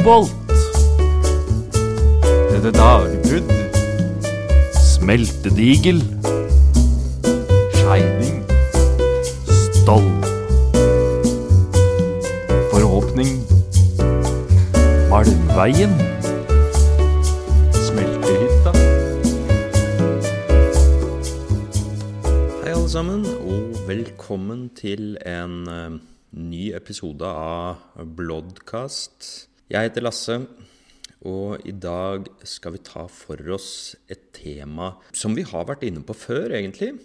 Kobolt. Dette dagbrudd. Smeltedigel. Skeining. Stoll. Forhåpning. Malmveien. Smeltehytta. Hei alle sammen, og velkommen til en eh, ny episode av Bloodcast. Jeg heter Lasse, og i dag skal vi ta for oss et tema som vi har vært inne på før, egentlig.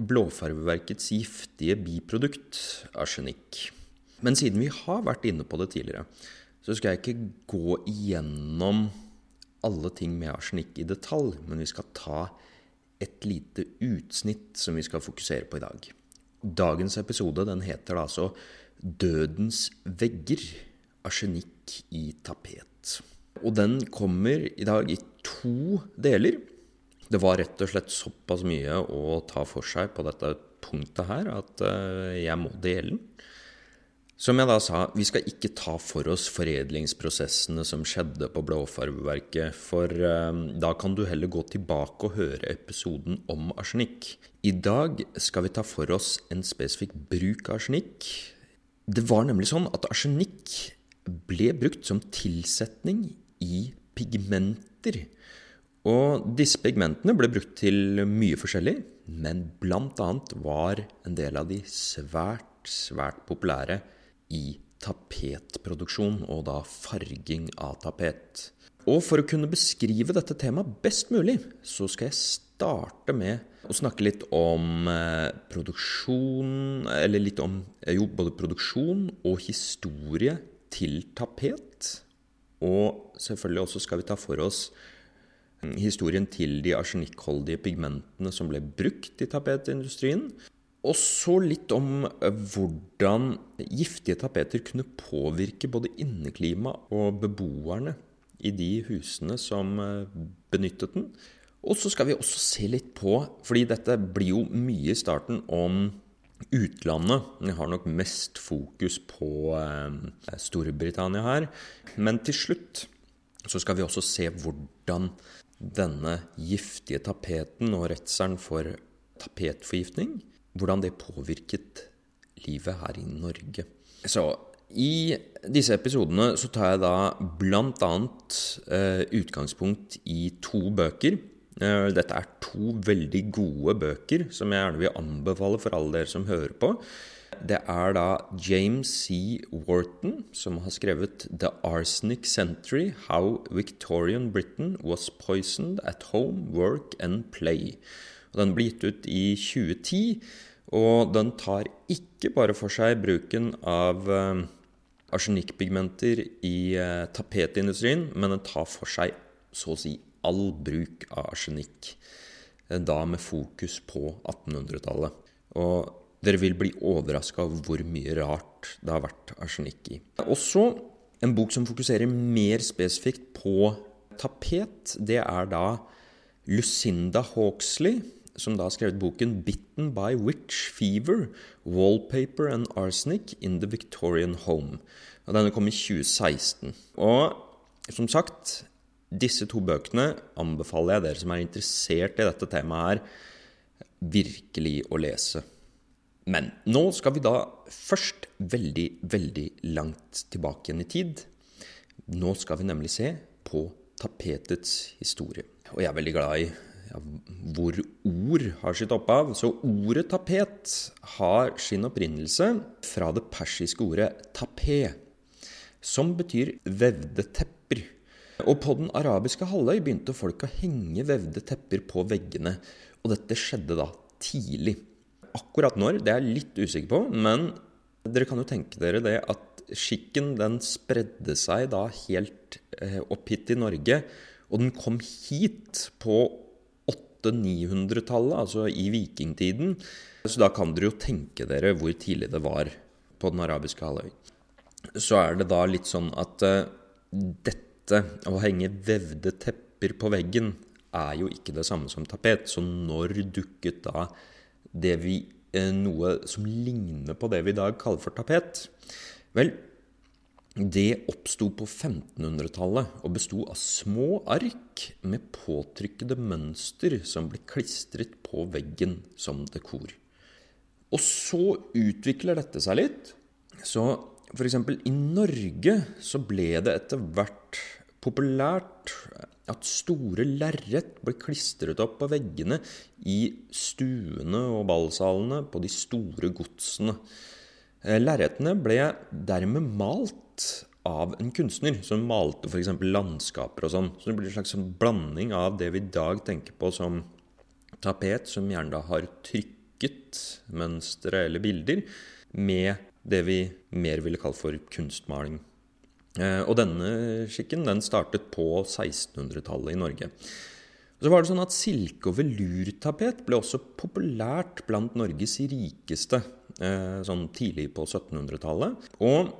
Blåfarveverkets giftige biprodukt, arsenikk. Men siden vi har vært inne på det tidligere, så skal jeg ikke gå igjennom alle ting med arsenikk i detalj, men vi skal ta et lite utsnitt som vi skal fokusere på i dag. Dagens episode den heter da altså 'Dødens vegger arsenikk i tapet'. Og den kommer i dag i to deler. Det var rett og slett såpass mye å ta for seg på dette punktet her at eh, jeg må dele den. Som jeg da sa, vi skal ikke ta for oss foredlingsprosessene som skjedde på blåfarveverket, for eh, da kan du heller gå tilbake og høre episoden om arsenikk. I dag skal vi ta for oss en spesifikk bruk av arsenikk. Det var nemlig sånn at arsenikk ble brukt som tilsetning i pigmenter. Og disse pigmentene ble brukt til mye forskjellig, men bl.a. var en del av de svært, svært populære i tapetproduksjon, og da farging av tapet. Og for å kunne beskrive dette temaet best mulig, så skal jeg starte med å snakke litt om eh, produksjon Eller litt om eh, jo, både produksjon og historie til tapet. Og selvfølgelig også skal vi ta for oss mm, historien til de arsenikkholdige pigmentene som ble brukt i tapetindustrien. Og så litt om eh, hvordan giftige tapeter kunne påvirke både inneklima og beboerne i de husene som eh, benyttet den. Og så skal vi også se litt på, fordi dette blir jo mye i starten om utlandet. Har nok mest fokus på eh, Storbritannia her. Men til slutt så skal vi også se hvordan denne giftige tapeten og redselen for tapetforgiftning hvordan det påvirket livet her i Norge. Så i disse episodene så tar jeg da bl.a. Eh, utgangspunkt i to bøker. Eh, dette er to veldig gode bøker som jeg gjerne vil anbefale for alle dere som hører på. Det er da James C. Wharton som har skrevet 'The Arsenic Century How Victorian Britain Was Poisoned at Home, Work and Play'. Og Den ble gitt ut i 2010, og den tar ikke bare for seg bruken av eh, arsenikkpigmenter i eh, tapetindustrien, men den tar for seg så å si all bruk av arsenikk. Eh, da med fokus på 1800-tallet. Og dere vil bli overraska over hvor mye rart det har vært arsenikk i. Også en bok som fokuserer mer spesifikt på tapet. Det er da Lucinda Hawksley som da har skrevet boken 'Bitten by Witch Fever Wallpaper and Arsenic in the Victorian Home'. Og Denne kom i 2016. Og som sagt, disse to bøkene anbefaler jeg dere som er interessert i dette temaet her, virkelig å lese. Men nå skal vi da først veldig, veldig langt tilbake igjen i tid. Nå skal vi nemlig se på tapetets historie. Og jeg er veldig glad i ja, hvor ord har sitt opphav. Så ordet tapet har sin opprinnelse fra det persiske ordet tapé, som betyr vevde tepper. Og på den arabiske halvøy begynte folk å henge vevde tepper på veggene. Og dette skjedde da tidlig. Akkurat når, det er jeg litt usikker på, men dere kan jo tenke dere det at skikken den spredde seg da helt eh, opp hit i Norge. Og den kom hit på 800-900-tallet, altså i vikingtiden. Så da kan dere jo tenke dere hvor tidlig det var på den arabiske halvøy. Så er det da litt sånn at uh, dette, å henge vevde tepper på veggen, er jo ikke det samme som tapet. Så når dukket da det vi uh, Noe som ligner på det vi i dag kaller for tapet? Vel, det oppsto på 1500-tallet og besto av små ark med påtrykkede mønster som ble klistret på veggen som dekor. Og så utvikler dette seg litt. Så f.eks. i Norge så ble det etter hvert populært at store lerret ble klistret opp på veggene i stuene og ballsalene på de store godsene. Eh, lerretene ble dermed malt av en kunstner som malte f.eks. landskaper og sånn. Så det blir en slags sånn blanding av det vi i dag tenker på som tapet, som gjerne da har trykket mønstre eller bilder, med det vi mer ville kalt for kunstmaling. Eh, og denne skikken den startet på 1600-tallet i Norge. Så var det sånn at Silke- og velurtapet ble også populært blant Norges rikeste eh, sånn tidlig på 1700-tallet. Og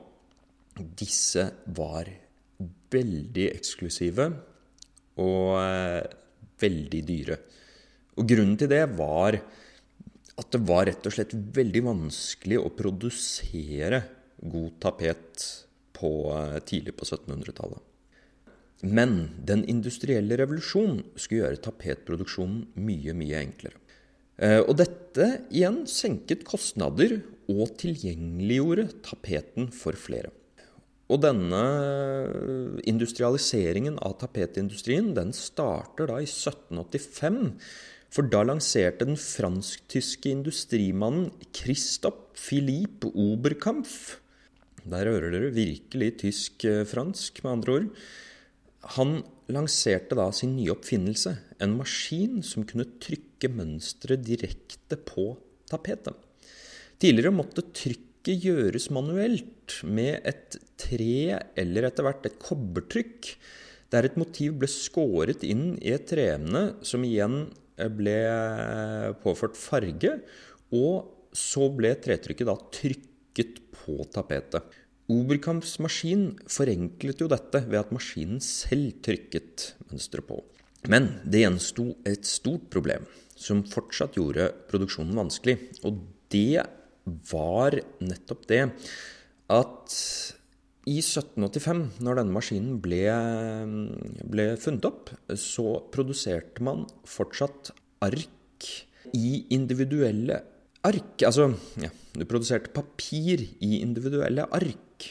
disse var veldig eksklusive og eh, veldig dyre. Og grunnen til det var at det var rett og slett veldig vanskelig å produsere god tapet på, eh, tidlig på 1700-tallet. Men den industrielle revolusjonen skulle gjøre tapetproduksjonen mye, mye enklere. Eh, og dette igjen senket kostnader og tilgjengeliggjorde tapeten for flere. Og denne industrialiseringen av tapetindustrien den starter da i 1785. For da lanserte den fransk-tyske industrimannen Christophe Philippe Oberkampf der hører dere virkelig tysk-fransk, med andre ord. Han lanserte da sin nye oppfinnelse, en maskin som kunne trykke mønsteret direkte på tapetet. Tidligere måtte trykket gjøres manuelt med et tre eller etter hvert et kobbertrykk, der et motiv ble skåret inn i et treemne som igjen ble påført farge, og så ble tretrykket da trykket på tapetet. Oberkamps maskin forenklet jo dette ved at maskinen selv trykket mønsteret på. Men det gjensto et stort problem som fortsatt gjorde produksjonen vanskelig. Og det var nettopp det at i 1785, når denne maskinen ble, ble funnet opp, så produserte man fortsatt ark i individuelle ark. Altså, ja, du produserte papir i individuelle ark.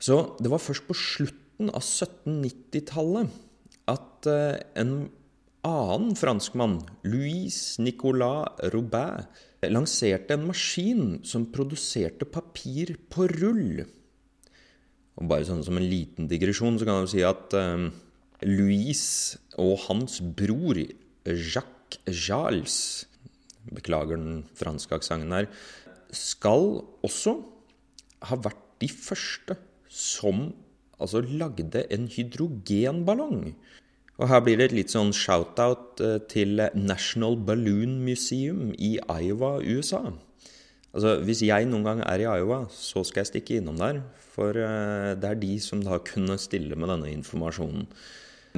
Så det var først på slutten av 1790-tallet at uh, en annen franskmann, Louis Nicolas Robert, lanserte en maskin som produserte papir på rull. Og bare sånn som en liten digresjon så kan jeg si at uh, Louis og hans bror Jacques Jals beklager den franske aksenten her, skal også ha vært de første som altså lagde en hydrogenballong. Og her blir det et litt sånn shout-out eh, til National Balloon Museum i Iowa, USA. Altså, Hvis jeg noen gang er i Iowa, så skal jeg stikke innom der. For uh, det er de som da kunne stille med denne informasjonen.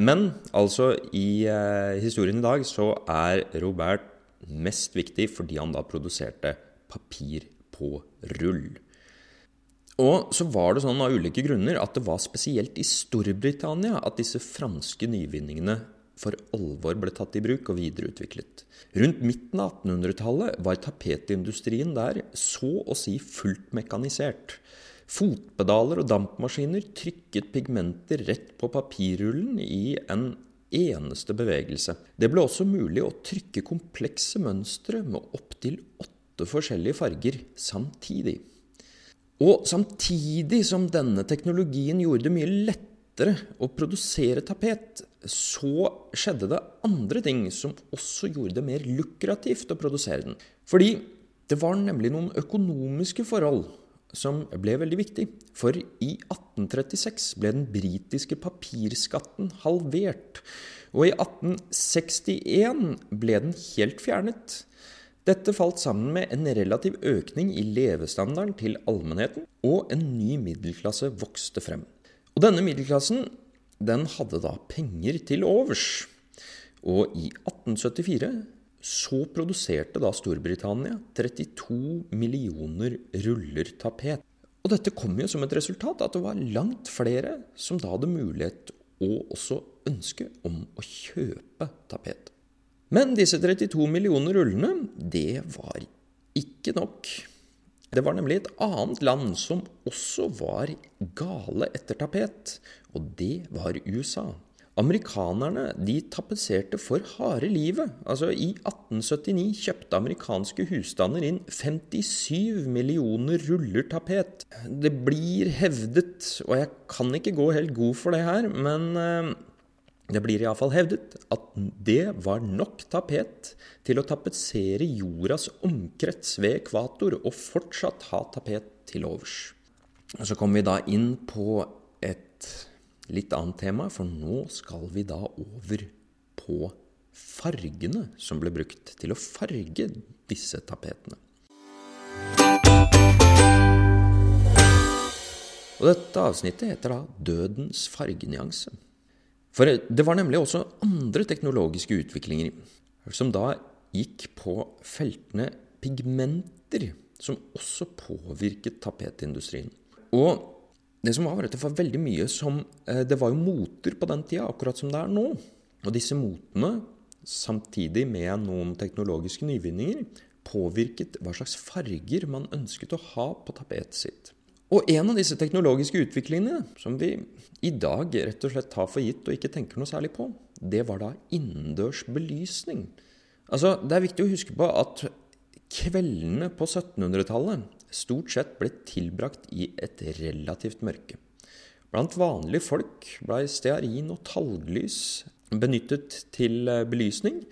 Men altså, i eh, historien i dag så er Robert Mest viktig fordi han da produserte papir på rull. Og så var det sånn av ulike grunner at det var spesielt i Storbritannia at disse franske nyvinningene for alvor ble tatt i bruk og videreutviklet. Rundt midten av 1800-tallet var tapetindustrien der så å si fullt mekanisert. Fotpedaler og dampmaskiner trykket pigmenter rett på papirrullen i en eneste bevegelse. Det ble også mulig å trykke komplekse mønstre med opptil åtte forskjellige farger samtidig. Og samtidig som denne teknologien gjorde det mye lettere å produsere tapet, så skjedde det andre ting som også gjorde det mer lukrativt å produsere den. Fordi det var nemlig noen økonomiske forhold som ble veldig viktig. For i 1836 ble den britiske papirskatten halvert. Og i 1861 ble den helt fjernet. Dette falt sammen med en relativ økning i levestandarden til allmennheten, og en ny middelklasse vokste frem. Og denne middelklassen den hadde da penger til overs. Og i 1874 så produserte da Storbritannia 32 millioner ruller tapet. Og dette kom jo som et resultat at det var langt flere som da hadde mulighet og også ønske om å kjøpe tapet. Men disse 32 millioner rullene, det var ikke nok. Det var nemlig et annet land som også var gale etter tapet, og det var USA. Amerikanerne de tapetserte for harde livet. Altså I 1879 kjøpte amerikanske husstander inn 57 millioner ruller tapet. Det blir hevdet, og jeg kan ikke gå helt god for det her, men eh, det blir iallfall hevdet at det var nok tapet til å tapetsere jordas omkrets ved ekvator og fortsatt ha tapet til overs. Og Så kommer vi da inn på et litt annet tema, for nå skal vi da over på fargene som ble brukt til å farge disse tapetene. Og dette avsnittet heter da 'Dødens fargenyanse'. For det var nemlig også andre teknologiske utviklinger som da gikk på feltene pigmenter, som også påvirket tapetindustrien. Og det som var, var at det var veldig mye som eh, Det var jo moter på den tida, akkurat som det er nå. Og disse motene, samtidig med noen teknologiske nyvinninger, påvirket hva slags farger man ønsket å ha på tapetet sitt. Og en av disse teknologiske utviklingene, som vi i dag rett og slett tar for gitt og ikke tenker noe særlig på, det var da innendørs belysning. Altså, Det er viktig å huske på at kveldene på 1700-tallet stort sett ble tilbrakt i et relativt mørke. Blant vanlige folk blei stearin og talglys benyttet til eh, belysning.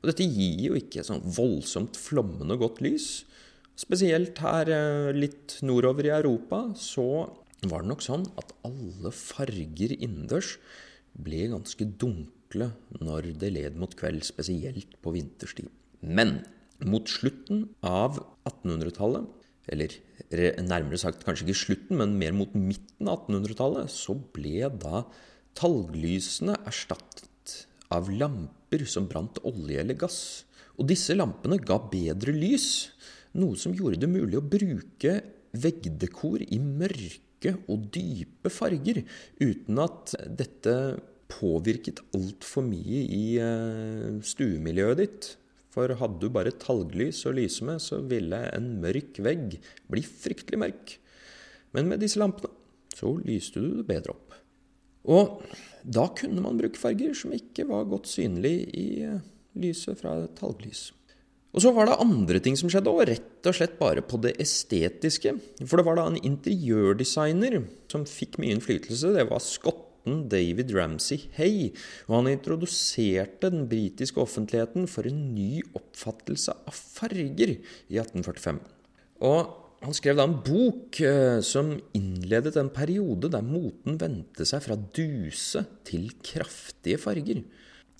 Og dette gir jo ikke sånn voldsomt flommende godt lys. Spesielt her eh, litt nordover i Europa så var det nok sånn at alle farger innendørs ble ganske dunkle når det led mot kveld, spesielt på vinterstid. Men mot slutten av 1800-tallet eller nærmere sagt kanskje ikke slutten, men mer mot midten av 1800-tallet, så ble da talglysene erstattet av lamper som brant olje eller gass. Og disse lampene ga bedre lys, noe som gjorde det mulig å bruke veggdekor i mørke og dype farger, uten at dette påvirket altfor mye i eh, stuemiljøet ditt. For hadde du bare talglys å lyse med, så ville en mørk vegg bli fryktelig mørk. Men med disse lampene så lyste du det bedre opp. Og da kunne man bruke farger som ikke var godt synlige i eh, lyset fra talglys. Og så var det andre ting som skjedde, og rett og slett bare på det estetiske. For det var da en interiørdesigner som fikk mye innflytelse. Det var Scott skotten David Ramsay Hay, og han introduserte den britiske offentligheten for en ny oppfattelse av farger i 1845. Og han skrev da en bok eh, som innledet en periode der moten vendte seg fra duse til kraftige farger.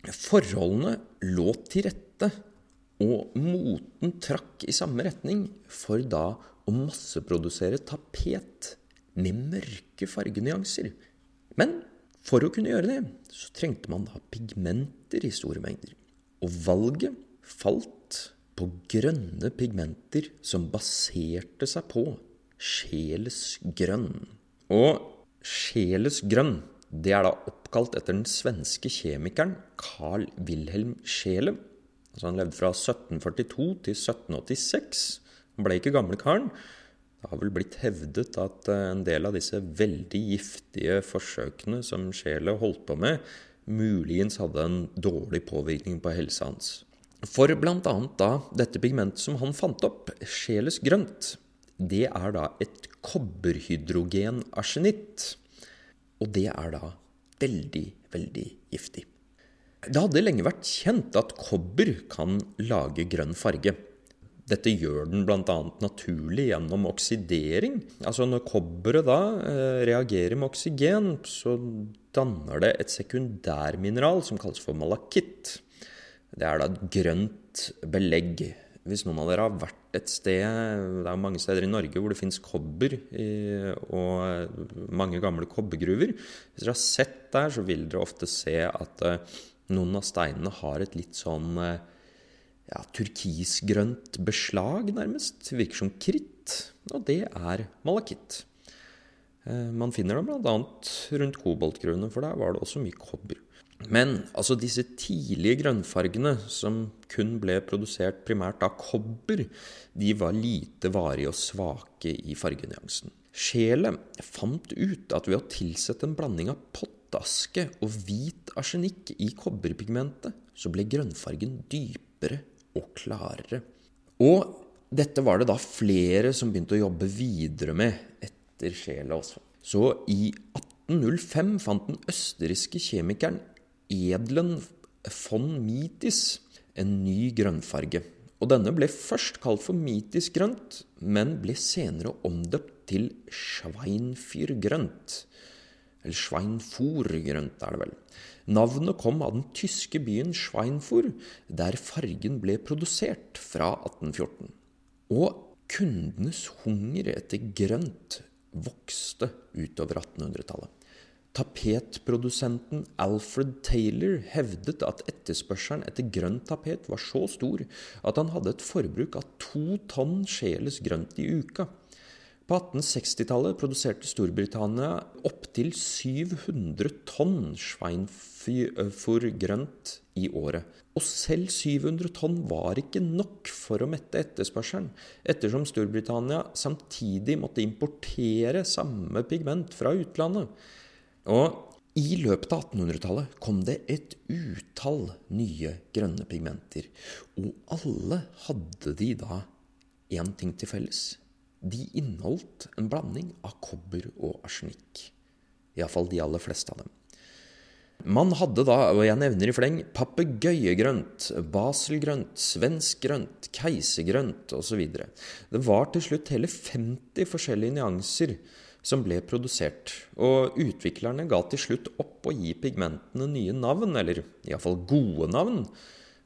Forholdene lå til rette, og moten trakk i samme retning for da å masseprodusere tapet med mørke fargenyanser. Men for å kunne gjøre det, så trengte man da pigmenter i store mengder. Og valget falt på grønne pigmenter som baserte seg på sjelesgrønn. Og sjelesgrønn, det er da oppkalt etter den svenske kjemikeren Carl Wilhelm Scheele. Altså han levde fra 1742 til 1786. Han ble ikke gamle karen. Det har vel blitt hevdet at eh, en del av disse veldig giftige forsøkene som Scheele holdt på med, muligens hadde en dårlig påvirkning på helsa hans. For bl.a. da dette pigmentet som han fant opp, Scheeles grønt, det er da et kobberhydrogenarsenitt. Og det er da veldig, veldig giftig. Det hadde lenge vært kjent at kobber kan lage grønn farge. Dette gjør den bl.a. naturlig gjennom oksidering. Altså når kobberet da eh, reagerer med oksygen, så danner det et sekundærmineral som kalles for malakitt. Det er da et grønt belegg. Hvis noen av dere har vært et sted Det er mange steder i Norge hvor det fins kobber og mange gamle kobbergruver. Hvis dere har sett der, så vil dere ofte se at eh, noen av steinene har et litt sånn eh, ja, turkisgrønt beslag, nærmest. Virker som kritt. Og det er malakitt. Eh, Man finner dem bl.a. rundt koboltgruene, for der var det også mye kobber. Men altså disse tidlige grønnfargene, som kun ble produsert primært av kobber, de var lite varige og svake i fargenyansen. Sjelet fant ut at ved å tilsette en blanding av pottaske og hvit arsenikk i kobberpigmentet, så ble grønnfargen dypere og klarere. Og dette var det da flere som begynte å jobbe videre med etter sjela også. Så i 1805 fant den østerrikske kjemikeren Edlen von Mitis en ny grønnfarge. Og denne ble først kalt for mitisk grønt, men ble senere omdøpt til Schweinfyrgrønt. Eller Schweinfurgrønt, er det vel. Navnet kom av den tyske byen Schweinfur, der fargen ble produsert fra 1814. Og kundenes hunger etter grønt vokste utover 1800-tallet. Tapetprodusenten Alfred Taylor hevdet at etterspørselen etter grønt tapet var så stor at han hadde et forbruk av to tonn sjeles grønt i uka. På 1860-tallet produserte Storbritannia opptil 700 tonn sveinfur grønt i året. Og selv 700 tonn var ikke nok for å mette etterspørselen, ettersom Storbritannia samtidig måtte importere samme pigment fra utlandet. Og i løpet av 1800-tallet kom det et utall nye grønne pigmenter. Og alle hadde de da én ting til felles. De inneholdt en blanding av kobber og arsenikk. Iallfall de aller fleste av dem. Man hadde da, og jeg nevner i fleng, papegøyegrønt, baselgrønt, svenskgrønt, keisergrønt osv. Det var til slutt hele 50 forskjellige nyanser som ble produsert, og utviklerne ga til slutt opp å gi pigmentene nye navn, eller iallfall gode navn.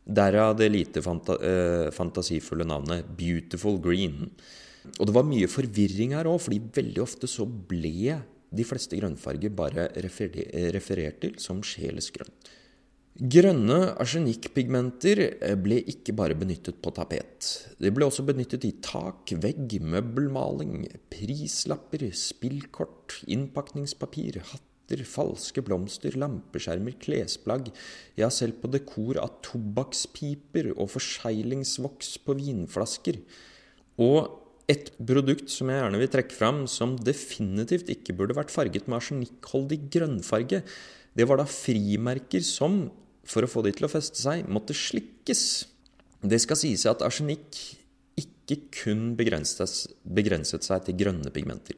Derav det lite fanta eh, fantasifulle navnet Beautiful Green. Og det var mye forvirring her òg, fordi veldig ofte så ble de fleste grønnfarger bare referer referert til som sjelsgrønn. Grønne arsenikkpigmenter ble ikke bare benyttet på tapet. De ble også benyttet i tak, vegg, møbelmaling, prislapper, spillkort, innpakningspapir, hatter, falske blomster, lampeskjermer, klesplagg, ja, selv på dekor av tobakkspiper og forseglingsvoks på vinflasker. Og et produkt som jeg gjerne vil trekke fram, som definitivt ikke burde vært farget med arsenikkholdig grønnfarge, det var da frimerker som, for å få de til å feste seg, måtte slikkes. Det skal sies at arsenikk ikke kun begrenset, seg til grønne pigmenter.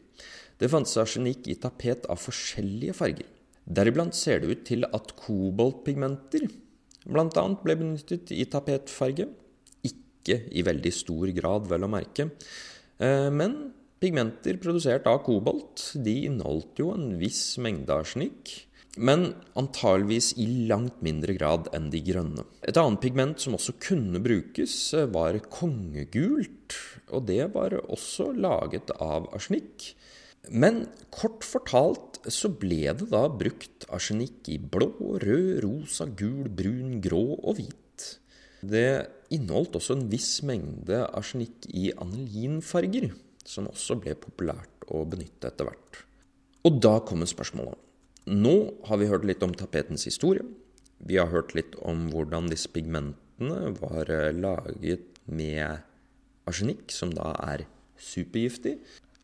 Det fantes arsenikk i tapet av forskjellige farger. Deriblant ser det ut til at koboltpigmenter bl.a. ble benyttet i tapetfarge. Ikke i veldig stor grad, vel å merke. Men pigmenter produsert av kobolt de inneholdt jo en viss mengde arsenikk, men antageligvis i langt mindre grad enn de grønne. Et annet pigment som også kunne brukes, var kongegult, og det var også laget av arsenikk. Men kort fortalt så ble det da brukt arsenikk i blå, rød, rosa, gul, brun, grå og hvit. Det inneholdt også en viss mengde arsenikk i anilinfarger, som også ble populært å benytte etter hvert. Og da kommer spørsmålet. Nå har vi hørt litt om tapetens historie. Vi har hørt litt om hvordan disse pigmentene var laget med arsenikk, som da er supergiftig.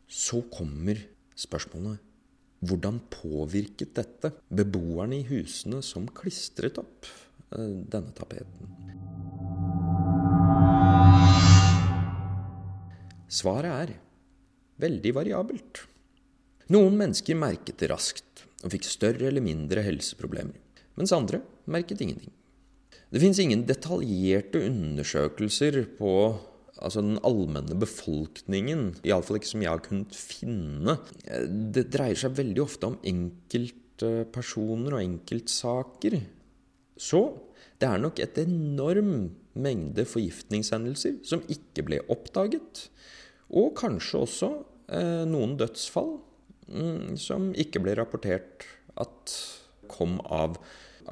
Så kommer spørsmålet hvordan påvirket dette beboerne i husene som klistret opp denne tapeten? Svaret er veldig variabelt. Noen mennesker merket det raskt og fikk større eller mindre helseproblemer, mens andre merket ingenting. Det fins ingen detaljerte undersøkelser på altså den allmenne befolkningen, iallfall ikke som jeg har kunnet finne. Det dreier seg veldig ofte om enkeltpersoner og enkeltsaker. Så det er nok et enorm mengde forgiftningshendelser som ikke ble oppdaget. Og kanskje også eh, noen dødsfall mm, som ikke ble rapportert at kom av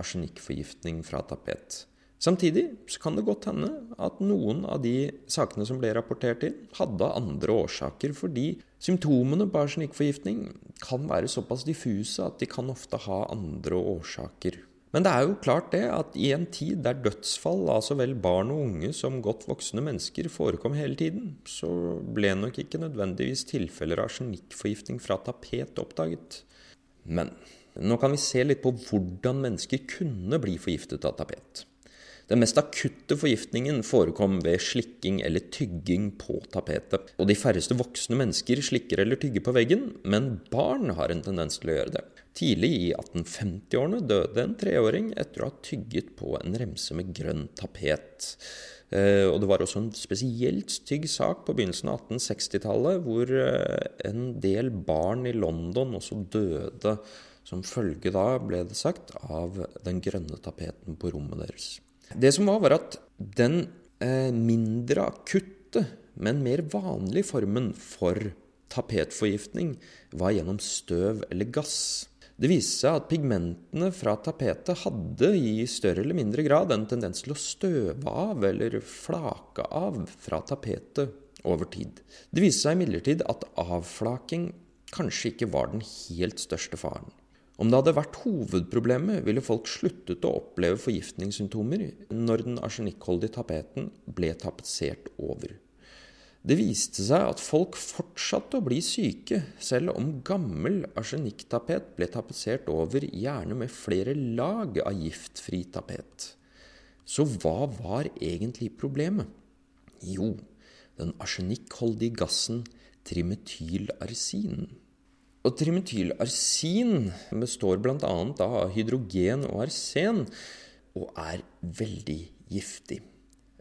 arsenikkforgiftning fra tapet. Samtidig så kan det godt hende at noen av de sakene som ble rapportert inn, hadde andre årsaker, fordi Symptomene på arsenikkforgiftning kan være såpass diffuse at de kan ofte ha andre årsaker. Men det er jo klart det at i en tid der dødsfall av så vel barn og unge som godt voksne mennesker forekom hele tiden, så ble nok ikke nødvendigvis tilfeller av arsenikkforgiftning fra tapet oppdaget. Men nå kan vi se litt på hvordan mennesker kunne bli forgiftet av tapet. Den mest akutte forgiftningen forekom ved slikking eller tygging på tapetet. Og de færreste voksne mennesker slikker eller tygger på veggen, men barn har en tendens til å gjøre det. Tidlig i 1850-årene døde en treåring etter å ha tygget på en remse med grønn tapet. Eh, og det var også en spesielt stygg sak på begynnelsen av 1860-tallet, hvor eh, en del barn i London også døde som følge da, ble det sagt, av den grønne tapeten på rommet deres. Det som var, var at den eh, mindre akutte, men mer vanlige formen for tapetforgiftning var gjennom støv eller gass. Det viste seg at pigmentene fra tapetet hadde i større eller mindre grad en tendens til å støve av eller flake av fra tapetet over tid. Det viste seg imidlertid at avflaking kanskje ikke var den helt største faren. Om det hadde vært hovedproblemet, ville folk sluttet å oppleve forgiftningssymptomer når den arsenikkholdige tapeten ble tapetsert over. Det viste seg at folk fortsatte å bli syke, selv om gammel arsenikktapet ble tapetsert over, gjerne med flere lag av giftfri tapet. Så hva var egentlig problemet? Jo, den arsenikkholdige gassen trimetylarsin. Og trimetylarsin består bl.a. av hydrogen og arsen, og er veldig giftig.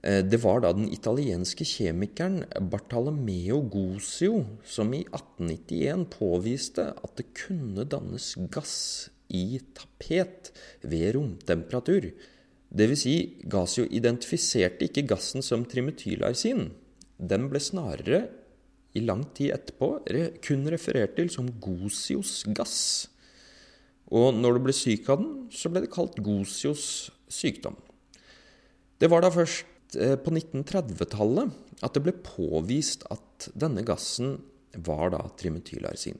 Eh, det var da den italienske kjemikeren Bartalomeo Gosio som i 1891 påviste at det kunne dannes gass i tapet ved romtemperatur. Dvs. Si, Gasio identifiserte ikke gassen som trimetylarsin. Den ble snarere i lang tid etterpå kun referert til som Gosios gass. Og når du ble syk av den, så ble det kalt Gosios sykdom. Det var da først på 1930-tallet at det ble påvist at denne gassen var da trimetylarsin.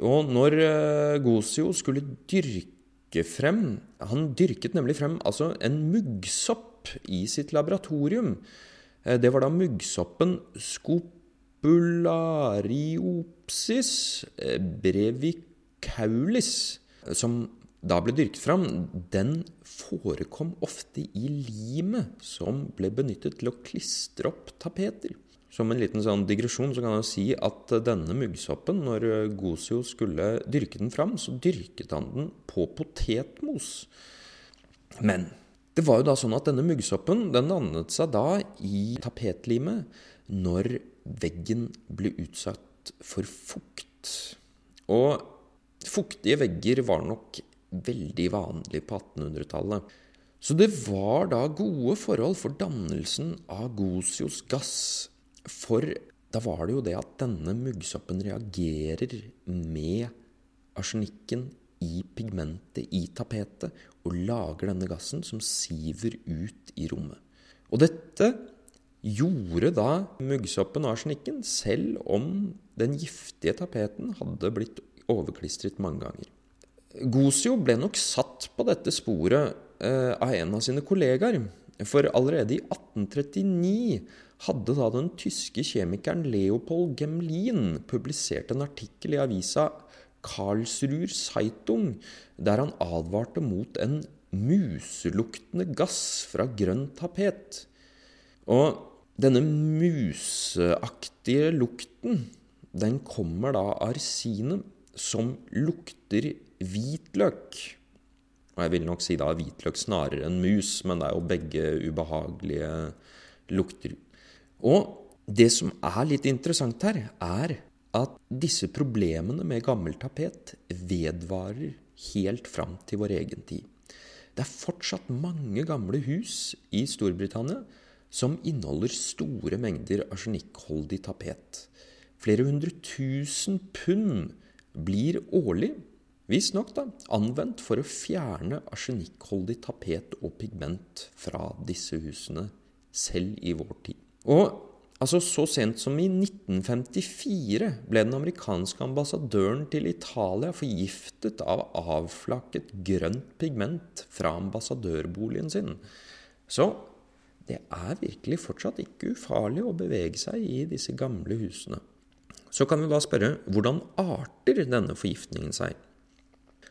Og når eh, Gosio skulle dyrke frem Han dyrket nemlig frem altså en muggsopp i sitt laboratorium. Eh, det var da muggsoppen Scopulariopsis eh, brevicaulis, som da ble dyrket fram, den forekom ofte i limet som ble benyttet til å klistre opp tapeter. Som en liten sånn digresjon så kan jeg si at denne muggsoppen, når Gosio skulle dyrke den fram, så dyrket han den på potetmos. Men det var jo da sånn at denne muggsoppen den dannet seg da i tapetlimet når veggen ble utsatt for fukt. Og fuktige vegger var nok veldig vanlig på 1800-tallet. Så det var da gode forhold for dannelsen av Gosios gass. For da var det jo det at denne muggsoppen reagerer med arsenikken i pigmentet i tapetet og lager denne gassen som siver ut i rommet. Og dette gjorde da muggsoppen og arsenikken, selv om den giftige tapeten hadde blitt overklistret mange ganger. Gosio ble nok satt på dette sporet eh, av en av sine kollegaer. For allerede i 1839 hadde da den tyske kjemikeren Leopold Gemlin publisert en artikkel i avisa Karlsruher Zeitung der han advarte mot en museluktende gass fra grønn tapet. Og denne museaktige lukten, den kommer da av arsinet, som lukter hvitløk. Og jeg vil nok si da hvitløk snarere enn mus, men det er jo begge ubehagelige lukter. Og det som er litt interessant her, er at disse problemene med gammel tapet vedvarer helt fram til vår egen tid. Det er fortsatt mange gamle hus i Storbritannia som inneholder store mengder arsenikkholdig tapet. Flere hundre tusen pund blir årlig, visstnok anvendt for å fjerne arsenikkholdig tapet og pigment fra disse husene, selv i vår tid. Og Altså, Så sent som i 1954 ble den amerikanske ambassadøren til Italia forgiftet av avflakket grønt pigment fra ambassadørboligen sin. Så det er virkelig fortsatt ikke ufarlig å bevege seg i disse gamle husene. Så kan vi da spørre hvordan arter denne forgiftningen seg?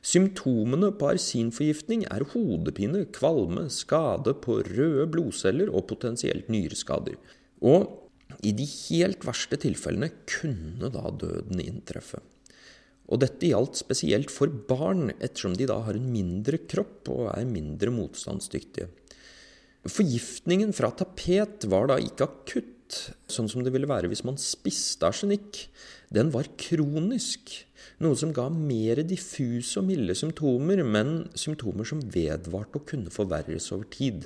Symptomene på arsinforgiftning er hodepine, kvalme, skade på røde blodceller og potensielt nyreskader. Og i de helt verste tilfellene kunne da døden inntreffe. Og dette gjaldt spesielt for barn, ettersom de da har en mindre kropp og er mindre motstandsdyktige. Forgiftningen fra tapet var da ikke akutt, sånn som det ville være hvis man spiste arsenikk. Den var kronisk, noe som ga mer diffuse og milde symptomer, men symptomer som vedvarte og kunne forverres over tid.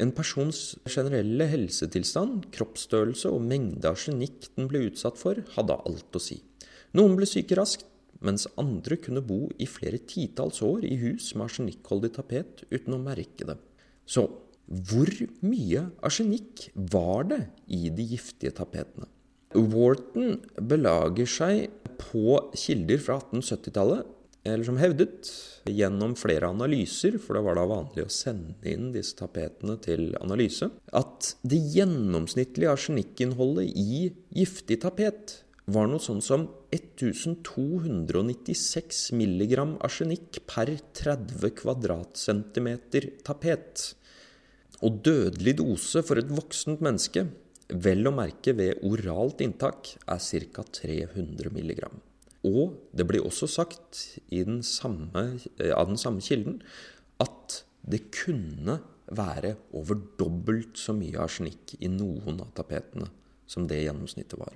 En persons generelle helsetilstand, kroppsstørrelse og mengde arsenikk den ble utsatt for, hadde alt å si. Noen ble syke raskt, mens andre kunne bo i flere titalls år i hus med arsenikkholdig tapet uten å merke det. Så hvor mye arsenikk var det i de giftige tapetene? Wharton belager seg på kilder fra 1870-tallet eller som hevdet, gjennom flere analyser, for det var da vanlig å sende inn disse tapetene til analyse, at det gjennomsnittlige arsenikkinnholdet i giftig tapet var noe sånn som 1296 mg arsenikk per 30 kvadratcentimeter tapet. Og dødelig dose for et voksent menneske, vel å merke ved oralt inntak, er ca. 300 mg. Og det blir også sagt den samme, eh, av den samme kilden at det kunne være over dobbelt så mye arsenikk i noen av tapetene som det gjennomsnittet var.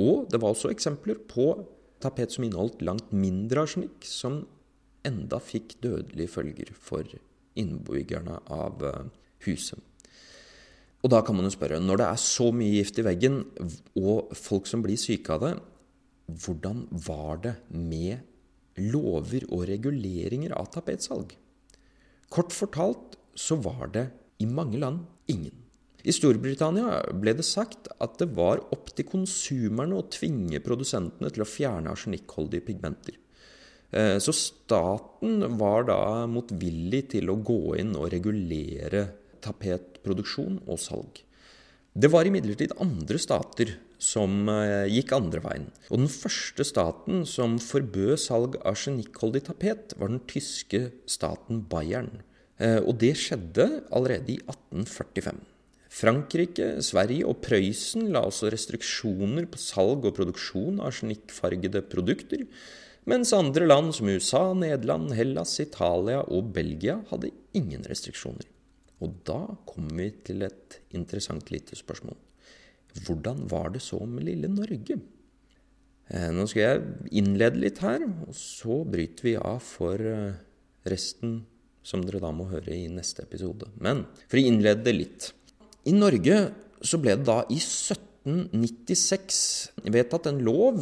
Og det var også eksempler på tapet som inneholdt langt mindre arsenikk, som enda fikk dødelige følger for innbyggerne av huset. Og da kan man jo spørre, når det er så mye gift i veggen, og folk som blir syke av det, hvordan var det med lover og reguleringer av tapetsalg? Kort fortalt så var det i mange land ingen. I Storbritannia ble det sagt at det var opp til konsumerne å tvinge produsentene til å fjerne arsenikkholdige pigmenter. Eh, så staten var da motvillig til å gå inn og regulere tapetproduksjon og salg. Det var imidlertid andre stater som eh, gikk andre veien. Og den første staten som forbød salg av genikkholdig tapet, var den tyske staten Bayern. Eh, og det skjedde allerede i 1845. Frankrike, Sverige og Prøysen la også restriksjoner på salg og produksjon av arsenikkfargede produkter, mens andre land som USA, Nederland, Hellas, Italia og Belgia hadde ingen restriksjoner. Og da kommer vi til et interessant lite spørsmål. Hvordan var det så med lille Norge? Eh, nå skal jeg innlede litt her, og så bryter vi av for eh, resten, som dere da må høre i neste episode. Men for å innlede det litt. I Norge så ble det da i 1796 vedtatt en lov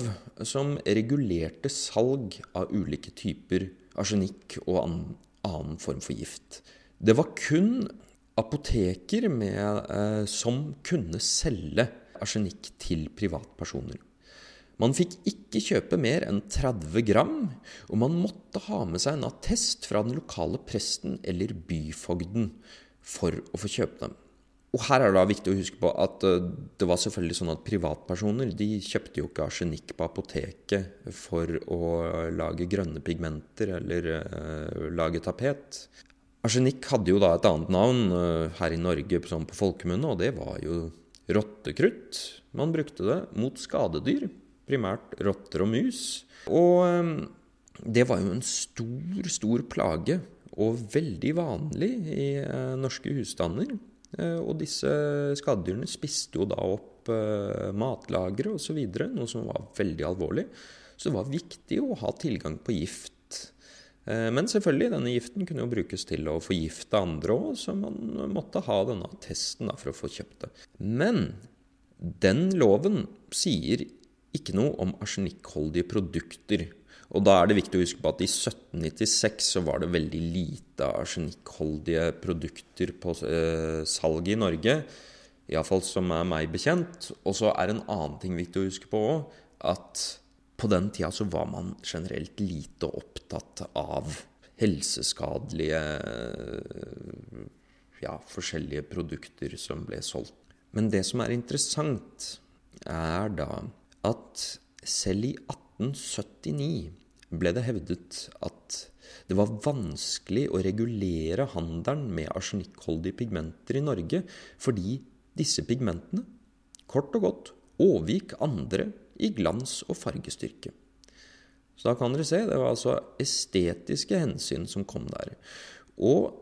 som regulerte salg av ulike typer arsenikk og annen form for gift. Det var kun apoteker med, eh, som kunne selge arsenikk til privatpersoner. Man fikk ikke kjøpe mer enn 30 gram, og man måtte ha med seg en attest fra den lokale presten eller byfogden for å få kjøpe dem. Og her er det da viktig å huske på at eh, det var selvfølgelig sånn at privatpersoner de kjøpte jo ikke arsenikk på apoteket for å lage grønne pigmenter eller uh, lage tapet. Arsenikk hadde jo da et annet navn uh, her i Norge sånn på folkemunne, og det var jo rottekrutt. Man brukte det mot skadedyr, primært rotter og mus. Og um, det var jo en stor, stor plage, og veldig vanlig i uh, norske husstander. Og disse skadedyrene spiste jo da opp matlagre osv., noe som var veldig alvorlig. Så det var viktig å ha tilgang på gift Eh, men selvfølgelig, denne giften kunne jo brukes til å forgifte andre òg, så man måtte ha denne attesten for å få kjøpt det. Men den loven sier ikke noe om arsenikkholdige produkter. Og da er det viktig å huske på at i 1796 så var det veldig lite arsenikkholdige produkter på eh, salg i Norge. Iallfall som er meg bekjent. Og så er en annen ting viktig å huske på òg, at på den tida så var man generelt lite opptatt av helseskadelige ja, forskjellige produkter som ble solgt. Men det som er interessant, er da at selv i 1879 ble det hevdet at det var vanskelig å regulere handelen med arsenikkholdige pigmenter i Norge fordi disse pigmentene, kort og godt, overgikk andre i glans og fargestyrke. Så da kan dere se, det var altså estetiske hensyn som kom der. Og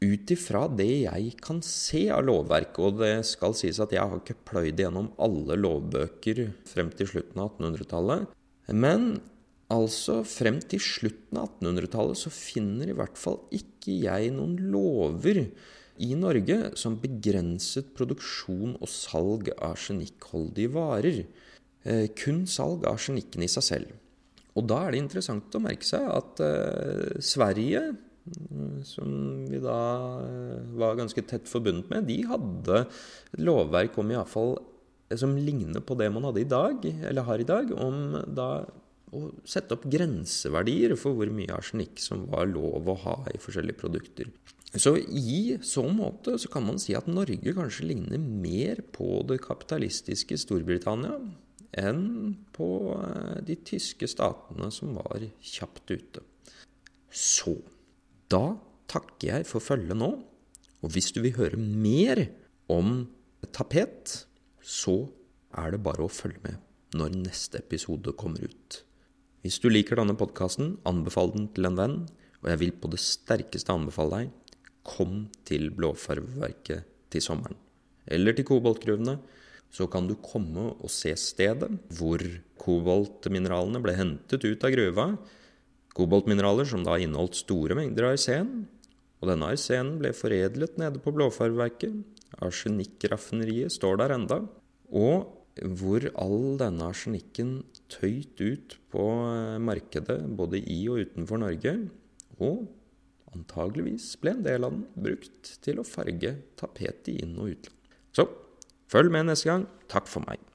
ut ifra det jeg kan se av lovverket, og det skal sies at jeg har ikke pløyd gjennom alle lovbøker frem til slutten av 1800-tallet, men altså frem til slutten av 1800-tallet så finner i hvert fall ikke jeg noen lover i Norge som begrenset produksjon og salg av genikkholdige varer. Eh, kun salg av arsenikken i seg selv. Og da er det interessant å merke seg at eh, Sverige som vi da eh, var ganske tett forbundet med, de hadde et lovverk om iallfall som ligner på det man hadde i dag, eller har i dag, om da å sette opp grenseverdier for hvor mye arsenikk som var lov å ha i forskjellige produkter. Så i så måte så kan man si at Norge kanskje ligner mer på det kapitalistiske Storbritannia enn på eh, de tyske statene som var kjapt ute. Så da takker jeg for følget nå. Og hvis du vil høre mer om tapet, så er det bare å følge med når neste episode kommer ut. Hvis du liker denne podkasten, anbefal den til en venn. Og jeg vil på det sterkeste anbefale deg kom til Blåfarveverket til sommeren. Eller til koboltgruvene. Så kan du komme og se stedet hvor koboltmineralene ble hentet ut av gruva Koboltmineraler som da inneholdt store mengder arsen. Og denne arsenen ble foredlet nede på Blåfarverket. Arsenikkraffineriet står der enda. Og hvor all denne arsenikken tøyt ut på eh, markedet både i og utenfor Norge. Og antageligvis ble en del av den brukt til å farge tapetet i inn- og utland. Så følg med neste gang. Takk for meg.